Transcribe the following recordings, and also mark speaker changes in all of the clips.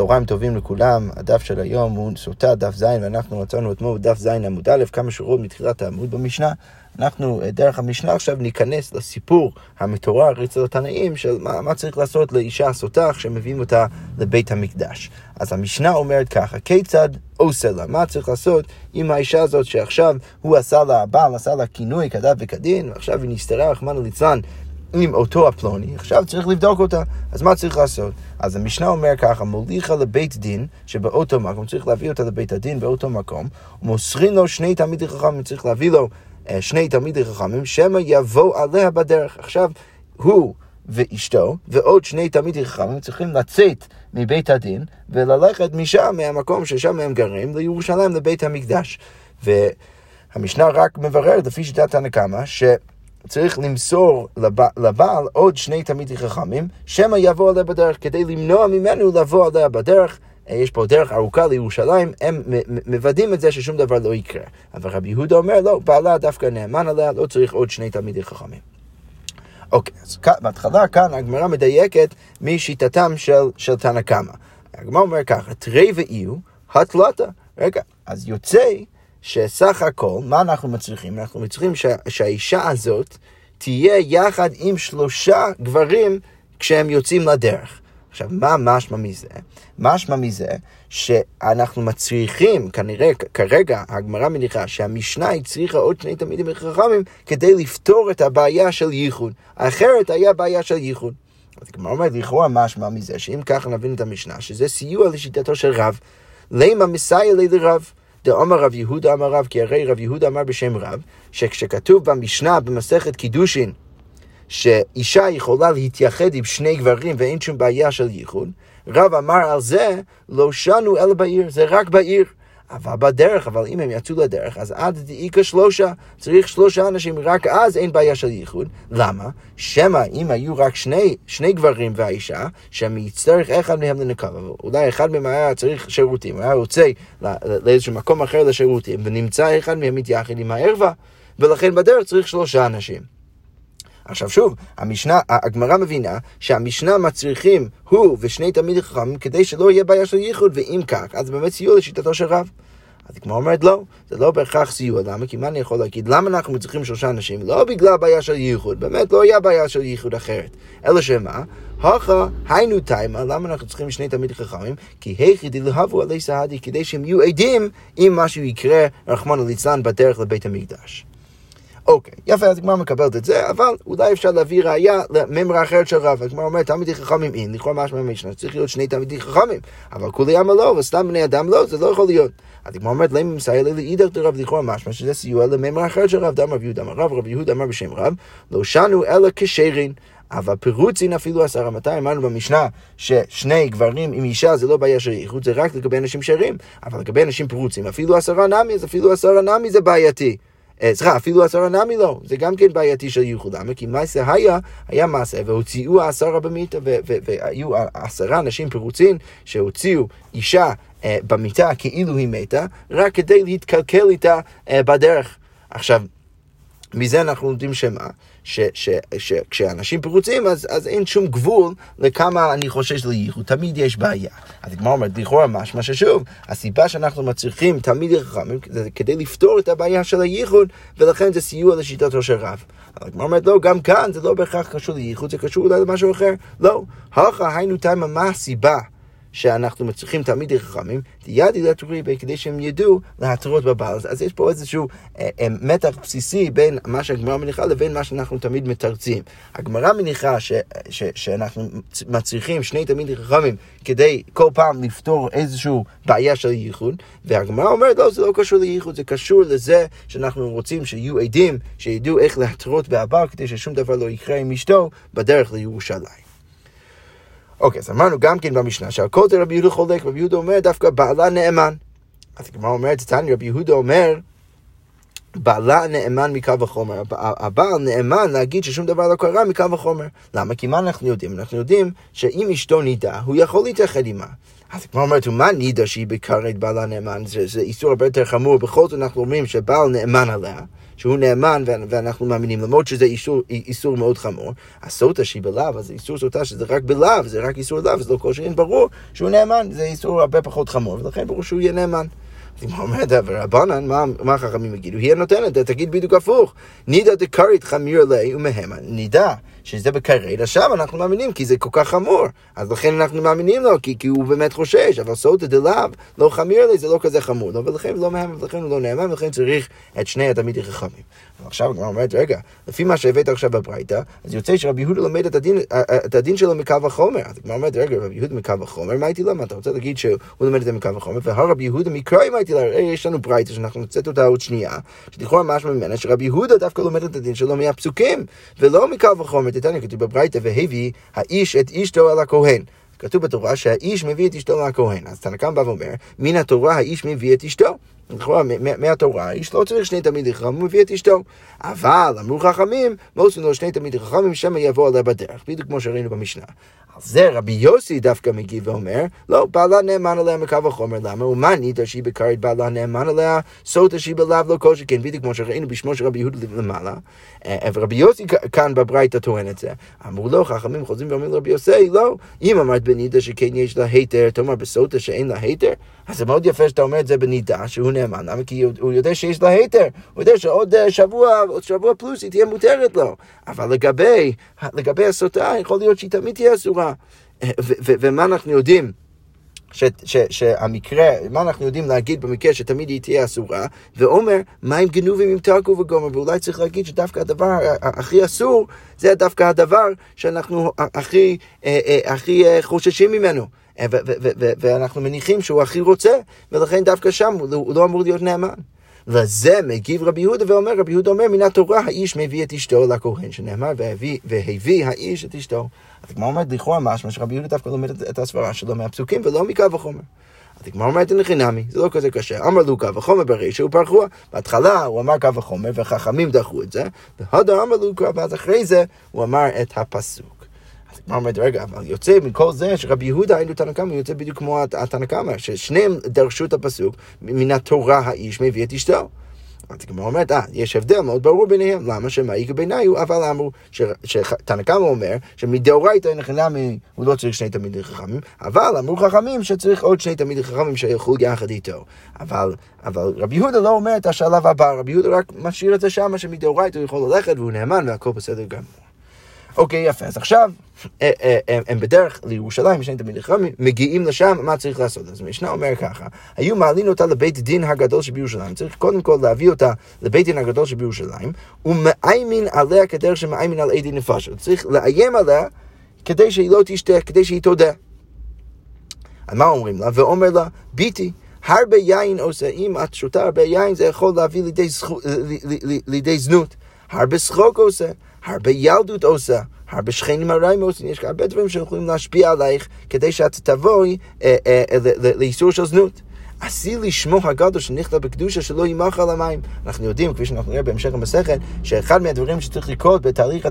Speaker 1: צהריים טובים לכולם, הדף של היום הוא סוטה דף ז' ואנחנו מצאנו אתמול דף ז' עמוד א', כמה שורות מתחילת העמוד במשנה. אנחנו אה, דרך המשנה עכשיו ניכנס לסיפור המתואר אצל התנאים של מה, מה צריך לעשות לאישה סוטה כשמביאים אותה לבית המקדש. אז המשנה אומרת ככה, כיצד עושה לה? מה צריך לעשות עם האישה הזאת שעכשיו הוא עשה לה, הבעל עשה לה כינוי כדת וכדין, ועכשיו היא נסתרה, רחמנא ליצלן, עם אותו הפלוני, עכשיו צריך לבדוק אותה, אז מה צריך לעשות? אז המשנה אומר ככה, מוליכה לבית דין שבאותו מקום, צריך להביא אותה לבית הדין באותו מקום, ומוסרים לו שני תלמידי חכמים, צריך להביא לו אה, שני תלמידי חכמים, שמא יבוא עליה בדרך. עכשיו, הוא ואשתו ועוד שני תלמידי חכמים צריכים לצאת מבית הדין וללכת משם, מהמקום ששם הם גרים, לירושלים, לבית המקדש. והמשנה רק מבררת, לפי שיטת הנקמה, ש... צריך למסור לבעל עוד שני תלמידי חכמים, שמא יבוא עליה בדרך, כדי למנוע ממנו לבוא עליה בדרך. אה, יש פה דרך ארוכה לירושלים, הם מוודאים את זה ששום דבר לא יקרה. אבל רבי יהודה אומר, לא, בעלה דווקא נאמן עליה, לא צריך עוד שני תלמידי חכמים. אוקיי, אז בהתחלה כאן הגמרא מדייקת משיטתם של, של תנא קמא. הגמרא אומר ככה, תרי ואיו, התלתה. רגע, אז יוצא שסך הכל, מה אנחנו מצריכים? אנחנו מצריכים שה, שהאישה הזאת תהיה יחד עם שלושה גברים כשהם יוצאים לדרך. עכשיו, מה משמע מזה? משמע מזה שאנחנו מצריכים, כנראה, כרגע הגמרא מניחה שהמשנה הצריכה עוד שני תלמידים חכמים כדי לפתור את הבעיה של ייחוד. אחרת היה בעיה של ייחוד. אז הגמרא אומרת, לכאורה משמע מזה, שאם ככה נבין את המשנה, שזה סיוע לשיטתו של רב, למה מסייע לי לרב? דאמר רב יהודה אמר רב, כי הרי רב יהודה אמר בשם רב, שכשכתוב במשנה במסכת קידושין, שאישה יכולה להתייחד עם שני גברים ואין שום בעיה של ייחוד, רב אמר על זה, לא שנו אלא בעיר, זה רק בעיר. אבל בדרך, אבל אם הם יצאו לדרך, אז עד דאיכא שלושה, צריך שלושה אנשים, רק אז אין בעיה של ייחוד. למה? שמא אם היו רק שני, שני גברים והאישה, שהם יצטרך אחד מהם לנקב, אולי אחד מהם היה צריך שירותים, היה יוצא לאיזשהו מקום אחר לשירותים, ונמצא אחד מהם מתייחד עם הערווה, ולכן בדרך צריך שלושה אנשים. עכשיו שוב, המשנה, הגמרא מבינה שהמשנה מצריכים הוא ושני תלמידי חכמים כדי שלא יהיה בעיה של ייחוד, ואם כך, אז באמת סיוע לשיטתו של רב. אז הגמרא אומרת לא, זה לא בהכרח סיוע, למה? כי מה אני יכול להגיד? למה אנחנו צריכים שלושה אנשים? לא בגלל בעיה של ייחוד, באמת לא היה בעיה של ייחוד אחרת. אלא שמה? הכה היינו תימה, למה אנחנו צריכים שני תלמידי חכמים? כי היכי דלהבו עלי סעדי, כדי שהם יהיו עדים אם משהו יקרה, רחמנא ליצלן, בדרך לבית המקדש. אוקיי, יפה, אז הגמרא מקבלת את זה, אבל אולי אפשר להביא ראייה לממרה אחרת של רב. הגמרא אומרת, תלמידי חכמים אין, לכאורה משמע משנה, צריך להיות שני תלמידי חכמים, אבל כולי עמה לא, וסתם בני אדם לא, זה לא יכול להיות. אז הגמרא אומרת, למה מסייע לי לאידך דרב לכאורה משמע, שזה סיוע לממרה אחרת של רב, דם רב יהודה אמר רב, רב יהודה אמר בשם רב, לא שנו אלא כשרין. אבל פירוצין אפילו עשרה. מתי אמרנו במשנה ששני גברים עם אישה זה לא בעיה של ייחוד, זה רק לגבי אנשים שרים. אבל לגבי אנשים פירוצים, אפילו עשרה נמי, אז אפילו עשרה נמי זה בעייתי. אה, סליחה, אפילו עשרה נמי לא, זה גם כן בעייתי של ייחוד. למה? כי מעשה היה, היה מעשה, והוציאו עשרה במיתה, והיו עשרה אנשים פירוצים שהוציאו אישה אה, במיטה כאילו היא מתה, רק כדי להתקלקל איתה אה, בדרך. עכשיו, מזה אנחנו לומדים שמה? שכשאנשים פרוצים, אז, אז אין שום גבול לכמה אני חושש לייחוד, תמיד יש בעיה. אז הגמרא אומרת, לכאורה משמע ששוב, הסיבה שאנחנו מצריכים תמיד חכמים זה כדי לפתור את הבעיה של הייחוד, ולכן זה סיוע לשיטתו של רב. אבל הגמרא אומרת, לא, גם כאן זה לא בהכרח קשור לייחוד, זה קשור אולי למשהו אחר. לא, הכה היינו תימה, מה הסיבה? שאנחנו מצריכים תלמידי חכמים, תיאדי לתורי כדי שהם ידעו להתרות בבעל. אז יש פה איזשהו אה, אה, מתח בסיסי בין מה שהגמרא מניחה לבין מה שאנחנו תמיד מתרצים. הגמרא מניחה ש, ש, שאנחנו מצריכים שני תלמידי חכמים כדי כל פעם לפתור איזושהי בעיה של ייחוד, והגמרא אומרת, לא, זה לא קשור לייחוד, זה קשור לזה שאנחנו רוצים שיהיו עדים, שידעו איך להתרות בעבר כדי ששום דבר לא יקרה עם אשתו בדרך לירושלים. אוקיי, אז אמרנו גם כן במשנה שהכל זה רבי יהודה חולק, רבי יהודה אומר דווקא בעלה נאמן. אז הגמרא אומרת, תתני רבי יהודה אומר, בעלה נאמן מקו וחומר. הבעל נאמן להגיד ששום דבר לא קרה מקו וחומר. למה? כי מה אנחנו יודעים? אנחנו יודעים שאם אשתו נידה, הוא יכול להתאחד עימה. אז הגמרא אומרת, מה נידה שהיא בקרת בעלה נאמן? זה, זה איסור הרבה יותר חמור. בכל זאת אנחנו אומרים שבעל נאמן עליה. שהוא נאמן ואנחנו מאמינים, למרות שזה איסור, איסור מאוד חמור, הסוטה שהיא בלאו, אז איסור סוטה שזה רק בלאו, זה רק איסור לאו, אז לא כל שאין ברור שהוא נאמן, זה איסור הרבה פחות חמור, ולכן ברור שהוא יהיה נאמן. אז אם אומרת, רבנן, מה החכמים יגידו? היא הנותנת, תגיד בדיוק הפוך. נידא דקרית חמיר ליה ומהמה. נידע שזה בכרת, עכשיו אנחנו מאמינים כי זה כל כך חמור. אז לכן אנחנו מאמינים לו, כי, כי הוא באמת חושש, אבל סוטה דלאו, לא חמיר לי, זה לא כזה חמור. לא, ולכן לא מהמה, ולכן הוא לא נאמן, ולכן צריך את שני התלמידי חכמים. עכשיו הגמרא אומרת, רגע, לפי מה שהבאת עכשיו בברייתא, אז יוצא שרבי יהודה לומד את הדין, את הדין שלו מקו החומר. אז הגמרא אומרת, רגע, רבי יהודה מקו החומר, מה הייתי למה? אתה רוצה להגיד שהוא לומד את זה מקו החומר, והרבי יהודה מקראי מה הייתי לה, יש לנו ברייתא שאנחנו נצאת אותה עוד שנייה, שלכאורה משמע ממנה שרבי יהודה דווקא לומד את הדין שלו מהפסוקים, ולא מקו החומר. תתניא, כתוב בברייתא, והביא האיש את אשתו על הכהן. כתוב בתורה שהאיש מביא את אשתו לכהן. אז תנקם בא ואומר, מן התורה האיש מביא את אשתו. לכאורה, מהתורה, האיש לא צריך שני תלמידי חכמים, הוא מביא את אשתו. אבל אמרו חכמים, מוסו לו שני תלמידי חכמים, שמא יבוא עליה בדרך, בדיוק כמו שראינו במשנה. על זה רבי יוסי דווקא מגיב ואומר, לא, בעלה נאמן עליה מקו החומר, למה? ומה ניתא שהיא בקרית בעלה נאמן עליה, סוטה שהיא בלאו לא כל שכן, בדיוק כמו שראינו בשמו של רבי יהודה למעלה. אה, ורבי יוסי כאן בברייתא טוען את זה. אמרו לו, חכמים חוזרים ואומרים לרבי יוסי, לא, אם אמרת בנידה שכן יש לה היתר, תאמר בסוטה שאין לה היתר, אז זה מאוד יפה שאתה אומר את זה בנידה, שהוא נאמן, למה? כי הוא יודע שיש לה היתר, הוא יודע שעוד אה, שבוע, עוד שבוע פלוס היא תהיה מותרת לו. אבל לגבי, לגבי הסוטה, יכול להיות שהיא תמיד תהיה אסורה. אה, ומה אנחנו יודעים? ש, ש, שהמקרה, מה אנחנו יודעים להגיד במקרה שתמיד היא תהיה אסורה, ואומר, מים גנובים אם תרקו וגומר, ואולי צריך להגיד שדווקא הדבר הכי אסור, זה דווקא הדבר שאנחנו הכי, אה, הכי חוששים ממנו. ואנחנו מניחים שהוא הכי רוצה, ולכן דווקא שם הוא לא אמור להיות נאמן. לזה מגיב רבי יהודה ואומר, רבי יהודה אומר, מן התורה האיש מביא את אשתו לכהן, שנאמר, והביא, והביא האיש את אשתו. אז הגמרא אומרת לכאורה משמע שרבי יהודה דווקא לומד את הסברה שלו מהפסוקים ולא מקו החומר. אז הגמרא אומרת אין חינמי, זה לא כזה קשה. אמר לו קו החומר ברישא ופרחוה. בהתחלה הוא אמר קו החומר וחכמים דחו את זה, והודה אמר לו קו, ואז אחרי זה הוא אמר את הפסוק. הגמרא אומרת, רגע, אבל יוצא מכל זה שרבי יהודה היינו תנא קמא, יוצא בדיוק כמו התנא קמא, ששניהם דרשו את הפסוק, מן התורה האיש מביא את אשתו. אז הגמרא אומרת, אה, יש הבדל מאוד ברור ביניהם, למה שמאיכא בעיניו, אבל אמרו, שתנא קמא אומר, שמדאורייתא אין חינמי, הוא לא צריך שני תלמידי חכמים, אבל אמרו חכמים שצריך עוד שני תלמידי חכמים שילכו יחד איתו. אבל, אבל רבי יהודה לא אומר את השלב הבא, רבי יהודה רק משאיר את זה שמה, שמדאורייתא הוא יכול ללכת והוא נאמן והכל בסדר גמור. אוקיי, יפה. אז עכשיו, אה, אה, אה, הם בדרך לירושלים, שני תלמידי חכמים, מגיעים לשם, מה צריך לעשות? אז המשנה אומר ככה, היו מעלים אותה לבית דין הגדול שבירושלים, צריך קודם כל להביא אותה לבית דין הגדול שבירושלים, ומאיימין עליה כדרך שמאיימין על עדי נפשות. צריך לאיים עליה כדי שהיא לא תשתה, כדי שהיא תודה. אז מה אומרים לה? ואומר לה, ביטי. הרבה יין עושה, אם את שותה הרבה יין זה יכול להביא לידי, זכו, לידי זנות. הרבה שחוק עושה, הרבה ילדות עושה, הרבה שכנים הרעים עושים, יש הרבה דברים שיכולים להשפיע עלייך כדי שאת תבואי אה, אה, אה, לאיסור של זנות. עשי לשמו הגדול שנכתב בקדושה שלא יימח על המים. אנחנו יודעים, כפי שאנחנו נראה בהמשך המסכת, שאחד מהדברים שצריך לקרות בתהליך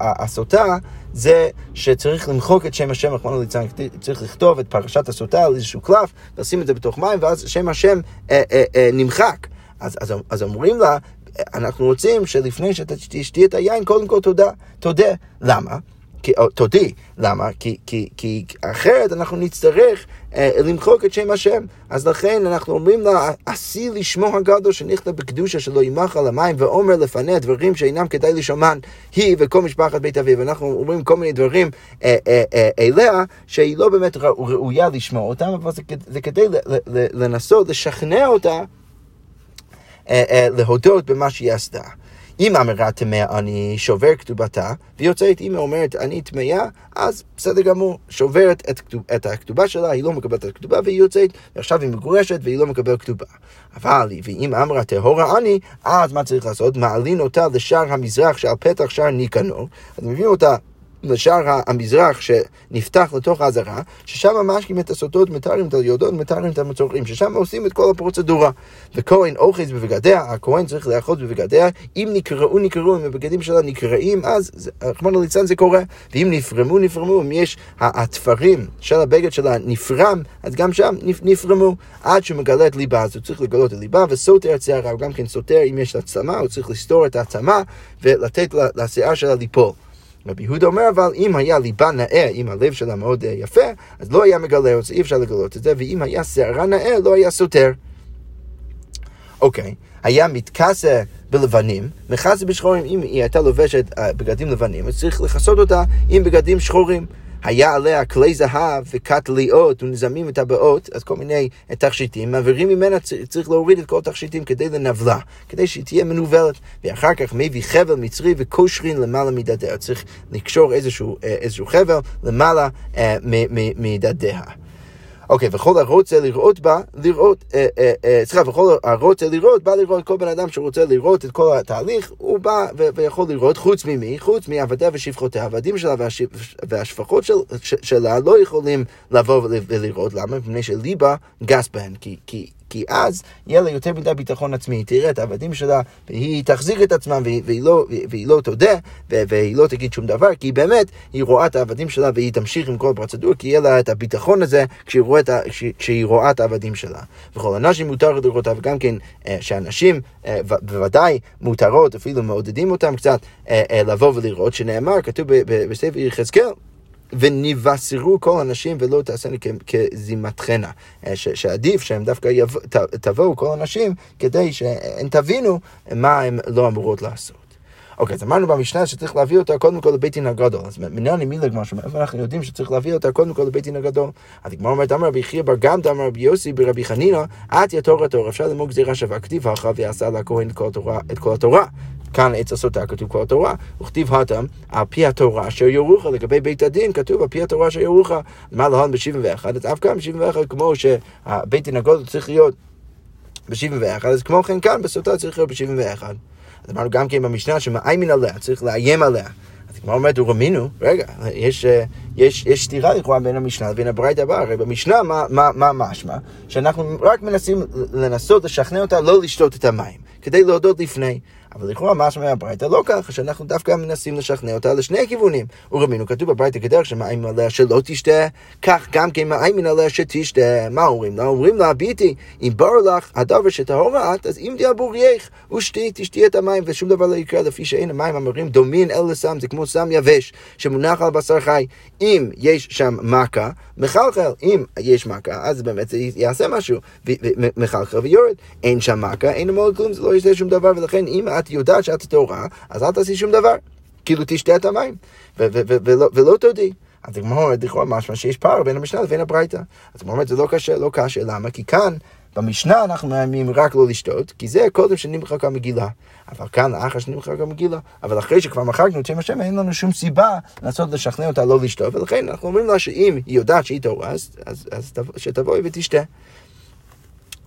Speaker 1: הסוטה זה שצריך למחוק את שם השם, רחמנא ליצלן, צריך לכתוב את פרשת הסוטה על איזשהו קלף, לשים את זה בתוך מים, ואז שם השם אה, אה, אה, נמחק. אז, אז, אז אומרים לה, אנחנו רוצים שלפני שתשתי את היין, קודם כל תודה. תודה. למה? כי, או, תודי, למה? כי, כי, כי אחרת אנחנו נצטרך אה, למחוק את שם השם. אז לכן אנחנו אומרים לה, עשי לשמו הגדול שנכתב בקדושה שלא יימח על המים, ואומר לפניה דברים שאינם כדאי לשמן, היא וכל משפחת בית אביו. אנחנו אומרים כל מיני דברים אה, אה, אה, אליה, שהיא לא באמת ראויה לשמוע אותם, אבל זה, זה כדי לנסות לשכנע אותה. אה, אה, להודות במה שהיא עשתה. אם אמרה טמאה אני שובר כתובתה, ויוצאת, היא אומרת אני טמאה, אז בסדר גמור, שוברת את, כתוב, את הכתובה שלה, היא לא מקבלת את הכתובה והיא יוצאת, ועכשיו היא מגורשת והיא לא מקבלת כתובה. אבל ואם אמרה טהורה אני, אז מה צריך לעשות? מעלין אותה לשער המזרח שעל פתח שער ניקנור, אז מביאים אותה לשער המזרח שנפתח לתוך העזרה, ששם משקים את הסוטות, מתארים את היולדות, מתארים את המצורעים, ששם עושים את כל הפרוצדורה. וכהן אוחז בבגדיה, הכהן צריך לאחוז בבגדיה, אם נקראו נקראו, אם הבגדים שלה נקראים, אז רחמנא ליצלן זה קורה. ואם נפרמו נפרמו, אם יש התפרים של הבגד שלה נפרם, אז גם שם נפרמו. עד שהוא מגלה את ליבה, אז הוא צריך לגלות את ליבה, וסוטר את שערה, הוא גם כן סוטר, אם יש עצמה, הוא צריך לסתור את העצמה ולתת לשיער שלה ליפול. רבי יהודה אומר אבל אם היה ליבה נאה, אם הלב שלה מאוד אה, יפה, אז לא היה מגלה את זה, אי אפשר לגלות את זה, ואם היה שערה נאה, לא היה סותר. אוקיי, היה מתכסה בלבנים, מכסה בשחורים, אם היא הייתה לובשת אה, בגדים לבנים, אז צריך לכסות אותה עם בגדים שחורים. היה עליה כלי זהב וקטליות ונזמים את הבאות, אז כל מיני תכשיטים, מעבירים ממנה, צריך להוריד את כל התכשיטים כדי לנבלה, כדי שהיא תהיה מנוולת, ואחר כך מביא חבל מצרי וקושרין למעלה מדדיה, צריך לקשור איזשהו, אה, איזשהו חבל למעלה אה, מדדיה. אוקיי, וכל הרוצה לראות בה, לראות, אה, אה, אה, סליחה, וכל הרוצה לראות, בא לראות כל בן אדם שרוצה לראות את כל התהליך, הוא בא ויכול לראות חוץ ממי, חוץ מעבדיה ושפחותיה, העבדים שלה והשפחות של, שלה לא יכולים לבוא ולראות, למה? מפני שליבה גס בהן, כי, כי אז יהיה לה יותר מדי ביטחון עצמי, היא תראה את העבדים שלה, והיא תחזיק את עצמה, והיא, והיא, לא, והיא לא תודה, והיא לא תגיד שום דבר, כי באמת, היא רואה את העבדים שלה, והיא תמשיך עם כל הפרוצדורה, כי יהיה לה את הביטחון הזה כשהיא רואה את, כשהיא רואה את העבדים שלה. וכל הנשים מותר לראות אותה, וגם כן, אה, שאנשים אה, בוודאי מותרות, אפילו מעודדים אותם קצת אה, לבוא ולראות, שנאמר, כתוב בספר יחזקאל, ונבשרו כל הנשים ולא תעשינה כזימתכנה. אה, שעדיף שהם דווקא יבוא, תבואו כל הנשים כדי שהן תבינו מה הן לא אמורות לעשות. אוקיי, אז אמרנו במשנה שצריך להביא אותה קודם כל לבית דין הגדול. אז מנהל מילה כמו שאומר, איפה אנחנו יודעים שצריך להביא אותה קודם כל לבית דין הגדול? אז הגמרא אומרת, אמר רבי חייא בר גמדא, רבי יוסי ברבי חנינא, עטיה תורה תורה, אפשר ללמוד גזירה שווה, כתיב אחריו ויעשה לכהן את כל התורה. כאן עץ הסוטה כתוב כל התורה, וכתיב התם על פי התורה אשר יורוכה, לגבי בית הדין כתוב על פי התורה אשר יורוכה, מה להון ב-71, אז אף כאן ב-71 כמו שהבית דין הגודל צריך להיות ב-71, אז כמו כן כאן בסוטה צריך להיות ב-71. אז אמרנו גם כן במשנה שמאיימין עליה, צריך לאיים עליה. אז כמו אומרת, הוא רמינו, רגע, יש, יש, יש סתירה לכאורה בין המשנה לבין הברייתא הבאה, הרי במשנה מה, מה, מה משמע? שאנחנו רק מנסים לנסות לשכנע אותה לא לשתות את המים, כדי להודות לפני. אבל לכאורה משמע מהברייתא לא ככה, שאנחנו דווקא מנסים לשכנע אותה לשני הכיוונים. ורמינו כתוב בברייתא כדרך שמאיימים עליה שלא תשתה, כך גם כן מאיימים עליה שתשתה. מה אומרים לה? אומרים לה, ביטי, אם ברור לך הדבר שטהורה את, אז אם דיאבור יך, ושתי, תשתי את המים, ושום דבר לא יקרה לפי שאין המים אמורים דומין אל לסם, זה כמו סם יבש שמונח על בשר חי. אם יש שם מכה, מחלחל, אם יש מכה, אז באמת זה יעשה משהו, מחלחל ויורד. אין שם מכה, אין אמור כלום, זה לא יעשה שום דבר, ולכן אם את יודעת שאת טהורה, אז אל תעשי שום דבר. כאילו תשתה את המים, ולא, תודי. אז הגמרא אומרת לכאורה משמע שיש פער בין המשנה לבין הברייתא. אז הגמרא אומרת זה לא קשה, לא קשה, למה? כי כאן, במשנה אנחנו מאיימים רק לא לשתות, כי זה קודם שנמחק המגילה. אבל כאן, לאחר שנמחק המגילה. אבל אחרי שכבר מחקנו את שם השם, אין לנו שום סיבה לנסות לשכנע אותה לא לשתות, ולכן אנחנו אומרים לה שאם היא יודעת שהיא טהורה, אז, אז, אז שתבואי ותשתה.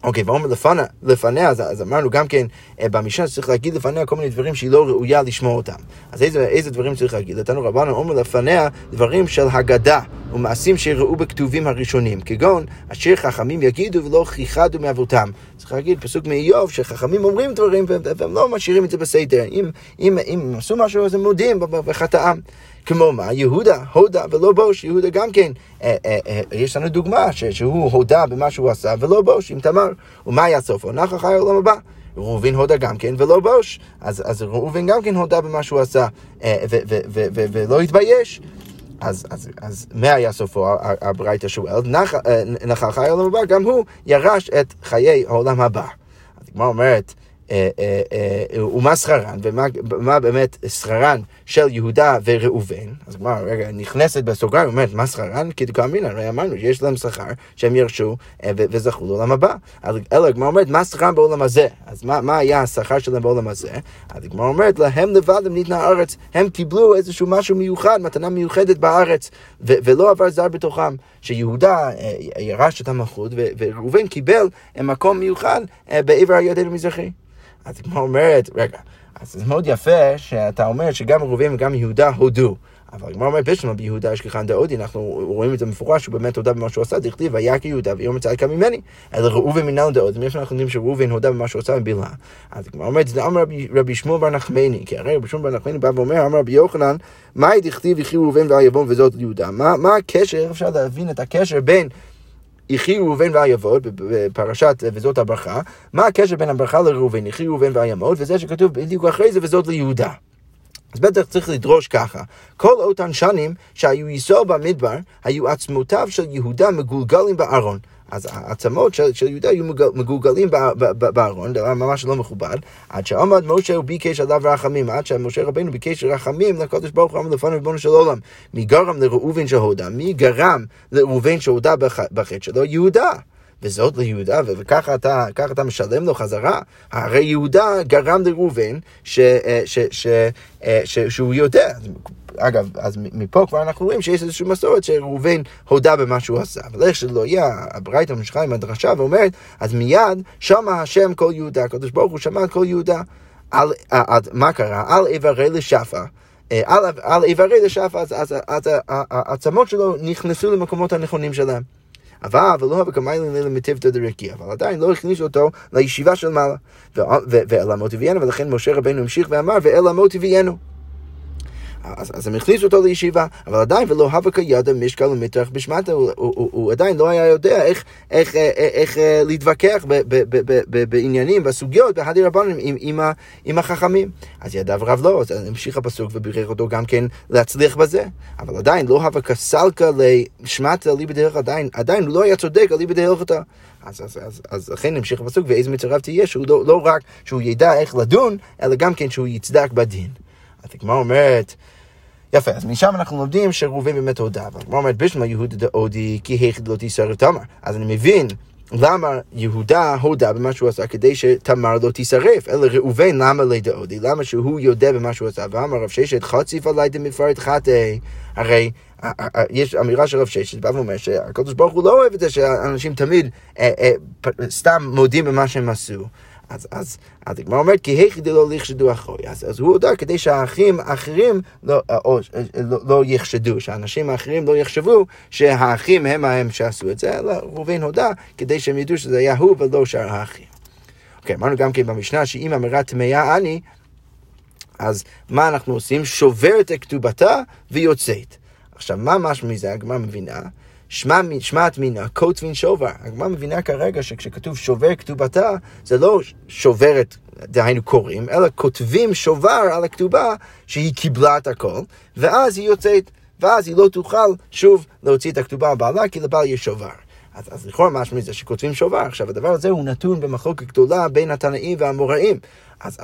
Speaker 1: אוקיי, ואומר לפניה, לפניה אז, אז אמרנו גם כן אה, במשנה שצריך להגיד לפניה כל מיני דברים שהיא לא ראויה לשמוע אותם. אז איזה, איזה דברים צריך להגיד? נתנו רבנו אומר לפניה דברים של הגדה ומעשים שראו בכתובים הראשונים, כגון אשר חכמים יגידו ולא כיחדו מאבותם. צריך להגיד פסוק מאיוב שחכמים אומרים דברים והם לא משאירים את זה בסדר. אם, אם, אם הם עשו משהו אז הם מודים בחטאם. כמו מה? יהודה הודה ולא בוש, יהודה גם כן, אה, אה, אה, יש לנו דוגמה ש, שהוא הודה במה שהוא עשה ולא בוש עם תמר. ומה היה סופו? נח אחרי העולם הבא. ראובן הודה גם כן ולא בוש. אז, אז ראובן גם כן הודה במה שהוא עשה אה, ולא התבייש. אז, אז, אז מה היה סופו? הברייתא שואל, נחל חיי העולם הבא, גם הוא ירש את חיי העולם הבא. אז הגמרא אומרת, אה, אה, אה, ומה שכרן, ומה באמת שכרן של יהודה וראובן. אז כלומר, רגע, נכנסת בסוגריים, אומרת, מה שכרן? כי כאמרינן, הרי אמרנו שיש להם שכר שהם ירשו וזכו לעולם הבא. אלא הגמרא אומרת, מה שכרן בעולם הזה? אז מה היה השכר שלהם בעולם הזה? אז הגמרא אומרת, להם לבד הם ניתנה הארץ, הם קיבלו איזשהו משהו מיוחד, מתנה מיוחדת בארץ, ולא עבר זר בתוכם. שיהודה ירש את המלכות, וראובן קיבל מקום מיוחד בעבר הירדן המזרחי. אז היא אומרת, רגע, אז זה מאוד יפה שאתה אומר שגם ראובן וגם יהודה הודו. אבל הגמרא אומרת, בשלמה ביהודה אשכחן דאודי, אנחנו רואים את זה מפורש, שהוא באמת הודה במה שהוא עשה, דכתיב, והיה כיהודה ויום יקם ממני. אלא ראובן מנהל דאודי, מאיפה אנחנו יודעים שראובן הודה במה שהוא עשה מבלעה. אז הגמרא אומרת, זה אמר רבי שמואל בר נחמני, כי הרי רבי שמואל בר נחמני בא ואומר, אמר רבי יוחנן, מהי דכתיב יחי ראובן ויבון וזאת יהודה? מה הקשר, אפשר להבין את הקשר בין יחי ראובן ויעבוד בפרשת וזאת הברכה, מה הקשר בין הברכה לראובן, יחי ראובן ויעמוד, וזה שכתוב בדיוק אחרי זה וזאת ליהודה. אז בטח צריך לדרוש ככה. כל אותן שנים שהיו ייסור במדבר, היו עצמותיו של יהודה מגולגלים בארון. אז העצמות של, של יהודה היו מגולגלים בארון, דבר ממש לא מכובד, עד שעמד משה וביקש עליו רחמים, עד שמשה רבנו ביקש רחמים לקדוש ברוך הוא אמר ריבונו של עולם. מי גרם לראובן שהודה? מי גרם לראובן שהודה בחטא שלו? יהודה. וזאת ליהודה, וככה אתה, אתה משלם לו חזרה. הרי יהודה גרם לראובן אה, אה, שהוא יודע. אגב, אז מפה כבר אנחנו רואים שיש איזושהי מסורת שראובן הודה במה שהוא עשה. אבל איך שלא יהיה, הברייתא ממשיכה עם הדרשה ואומרת, אז מיד שמע השם כל יהודה, הקדוש ברוך הוא שמע את כל יהודה. על, על, על, מה קרה? על איברי לשפה. אה, על, על איברי לשפה, אז העצמות שלו נכנסו למקומות הנכונים שלהם. אבל ולא הווה כמיילין לילה מטיבתא דרכי, אבל עדיין לא הכניסו אותו לישיבה של מעלה. ואל אמות הביאנו, ולכן משה רבנו המשיך ואמר, ואל אמות הביאנו. אז, אז הם הכניסו אותו לישיבה, אבל עדיין ולא הווה כידע משקל ומטרח בשמטה, הוא, הוא, הוא, הוא עדיין לא היה יודע איך, איך, איך, איך להתווכח ב, ב, ב, ב, ב, בעניינים, בסוגיות, בהדי רבנים עם, עם, עם החכמים. אז ידיו רב לא, אז המשיך הפסוק ובירך אותו גם כן להצליח בזה. אבל עדיין לא הווה כסלקה לשמטה ליבא דרך עדיין, עדיין הוא לא היה צודק על ליבא דרכתה. אז, אז, אז, אז לכן המשיך הפסוק, ואיזה מצרף תהיה, שהוא לא, לא רק שהוא ידע איך לדון, אלא גם כן שהוא יצדק בדין. אז הגמרא אומרת, יפה, אז משם אנחנו לומדים שראובן באמת הודה. והגמרא אומרת, בשמע יהודה דאודי כי היכד לא תישרף תמר. אז אני מבין למה יהודה הודה במה שהוא עשה כדי שתמר לא תישרף, אלא ראובן למה לדאודי? למה שהוא יודע במה שהוא עשה? ואמר רב ששת חציף עלי דמפרט חטא. הרי יש אמירה של רב ששת, בא ואומר שהקדוש ברוך הוא לא אוהב את זה שאנשים תמיד אה, אה, סתם מודים במה שהם עשו. אז, אז, אז הגמרא אומרת, כי היכי דלא לכשדו אחרי. אז, אז הוא הודה כדי שהאחים האחרים לא, או, לא, לא יחשדו, שהאנשים האחרים לא יחשבו שהאחים הם ההם שעשו את זה, אלא ראובן הודה כדי שהם ידעו שזה היה הוא ולא שאר האחים. אוקיי, אמרנו גם כן במשנה שאם אמירה טמאה אני, אז מה אנחנו עושים? שוברת את כתובתה ויוצאת. עכשיו, מה משהו מזה הגמרא מבינה? שמעת מינה, כותבין שובר. הגמרא מבינה כרגע שכשכתוב שובר כתובתה, זה לא שוברת, דהיינו קוראים, אלא כותבים שובר על הכתובה שהיא קיבלה את הכל, ואז היא יוצאת, ואז היא לא תוכל שוב להוציא את הכתובה על בעלה, כי לבעל יש שובר. אז, אז לכאורה משהו מזה שכותבים שובר. עכשיו, הדבר הזה הוא נתון במחלוקת גדולה בין התנאים והאמוראים. אז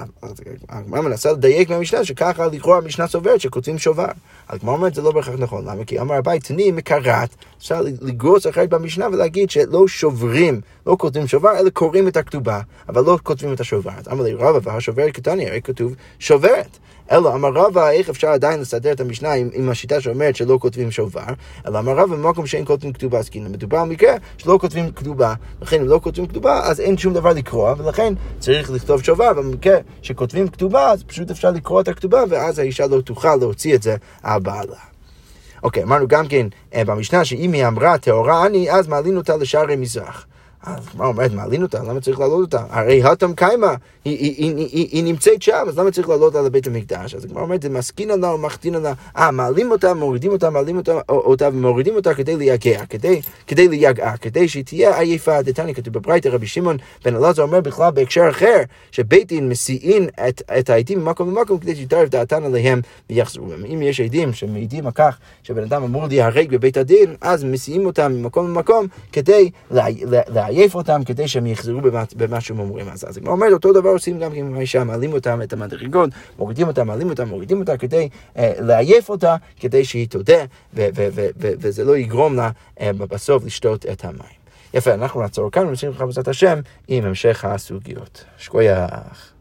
Speaker 1: הגמרא מנסה לדייק מהמשנה שככה לכאורה המשנה סוברת שכותבים שובר. הגמרא אומרת זה לא בהכרח נכון, למה? כי אמר הבית תני מקרת, אפשר לגרוס אחרת במשנה ולהגיד שלא שוברים, לא כותבים שובר, אלא קוראים את הכתובה, אבל לא כותבים את השובר. אז אמר לי רבא והשוברת קטני, הרי כתוב שוברת. אלא אמר רבא, איך אפשר עדיין לסדר את המשנה עם, עם השיטה שאומרת שלא כותבים שובר? אלא אמר רבא, במקום שאין כותבים כתובה עסקינא. מדובר על מקרה שלא כותבים כתובה, לכן אם לא כותבים כתובה, אז אין שום דבר לקרוא, ולכן צריך לכתוב שובר, במקרה שכותבים כתובה, אז פשוט אפשר לקרוא את הכתובה, ואז האישה לא תוכל להוציא את זה על בעלה. אוקיי, אמרנו גם כן אה, במשנה שאם היא אמרה טהורה אני, אז מעלין אותה לשערי מזרח. אז מה אומרת, מעלין אותה, למה צריך להעלות אותה? הרי הטם קיימה, היא, נמצאת שם, אז למה צריך לעלות על בית המקדש? אז הגמרא אומרת, זה מסכין עליה ומחתין עליה, אה, מעלים אותה, מורידים אותה, מעלים אותה, אותה ומורידים אותה כדי ליגע, כדי, ליגעה, כדי שהיא תהיה עייפה. דתני כתוב בברייתא, רבי שמעון בן אלעזר אומר בכלל בהקשר אחר, שבית דין מסיעין את, העדים ממקום למקום כדי שיתערב דעתן עליהם ויחזרו. אם יש עדים שמעידים על כך שבן אדם אמור להיהרג בבית הדין, אז מסיעים אותם ממקום למקום כדי לה, לעייף אותם כדי שהם יחזרו במה, במה שהם אומרים. אז אז הגמרא אותו דבר עושים גם עם האישה, מעלים אותם את המדרגות, מורידים אותם, מעלים אותם, מורידים אותה כדי אה, לעייף אותה, כדי שהיא תודה, וזה לא יגרום לה אה, בסוף לשתות את המים. יפה, אנחנו נעצור כאן ונמשיך לך בעזרת השם עם המשך הסוגיות. שקוייך.